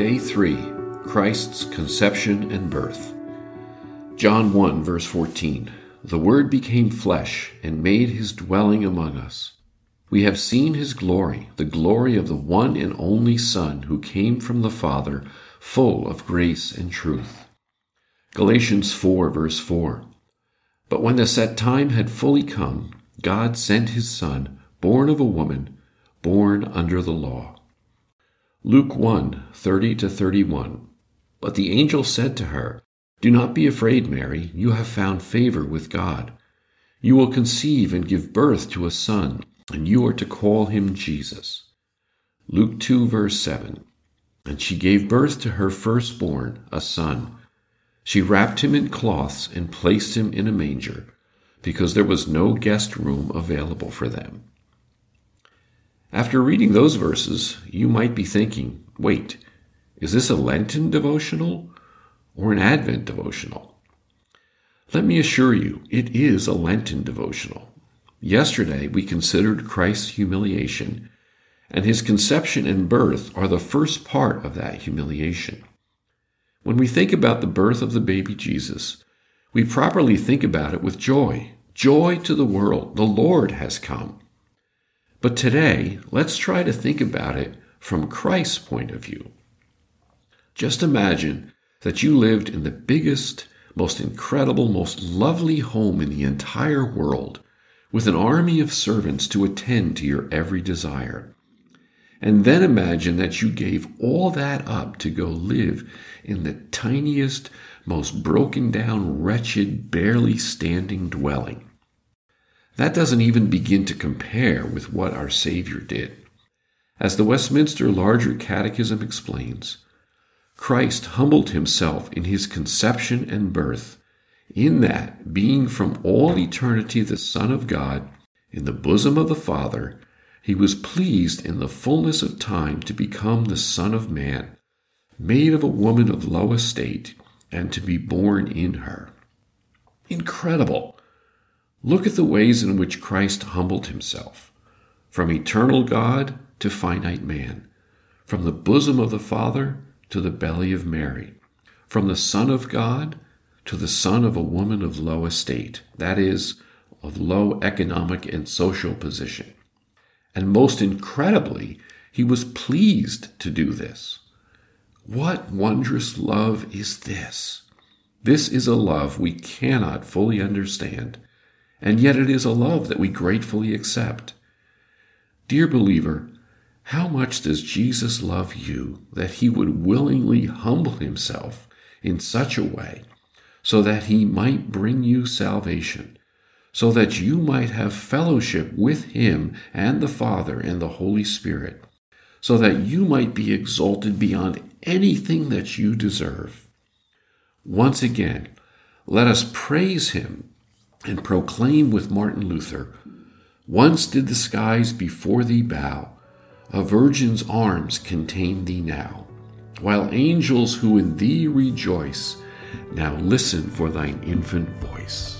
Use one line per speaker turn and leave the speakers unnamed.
Day 3 Christ's Conception and Birth. John 1, verse 14. The Word became flesh and made his dwelling among us. We have seen his glory, the glory of the one and only Son who came from the Father, full of grace and truth. Galatians 4, verse 4. But when the set time had fully come, God sent his Son, born of a woman, born under the law. Luke 1 30 to 31. But the angel said to her, Do not be afraid, Mary, you have found favor with God. You will conceive and give birth to a son, and you are to call him Jesus. Luke 2 verse 7. And she gave birth to her firstborn, a son. She wrapped him in cloths and placed him in a manger, because there was no guest room available for them. After reading those verses, you might be thinking, wait, is this a Lenten devotional or an Advent devotional? Let me assure you, it is a Lenten devotional. Yesterday, we considered Christ's humiliation, and his conception and birth are the first part of that humiliation. When we think about the birth of the baby Jesus, we properly think about it with joy. Joy to the world, the Lord has come. But today, let's try to think about it from Christ's point of view. Just imagine that you lived in the biggest, most incredible, most lovely home in the entire world, with an army of servants to attend to your every desire. And then imagine that you gave all that up to go live in the tiniest, most broken down, wretched, barely standing dwelling. That doesn't even begin to compare with what our Savior did. As the Westminster Larger Catechism explains, Christ humbled himself in his conception and birth, in that, being from all eternity the Son of God, in the bosom of the Father, he was pleased in the fullness of time to become the Son of Man, made of a woman of low estate, and to be born in her. Incredible! Look at the ways in which Christ humbled himself from eternal God to finite man, from the bosom of the Father to the belly of Mary, from the Son of God to the son of a woman of low estate, that is, of low economic and social position. And most incredibly, he was pleased to do this. What wondrous love is this? This is a love we cannot fully understand and yet it is a love that we gratefully accept. Dear believer, how much does Jesus love you that he would willingly humble himself in such a way so that he might bring you salvation, so that you might have fellowship with him and the Father and the Holy Spirit, so that you might be exalted beyond anything that you deserve? Once again, let us praise him and proclaim with Martin Luther Once did the skies before thee bow, a virgin's arms contain thee now, while angels who in thee rejoice now listen for thine infant voice.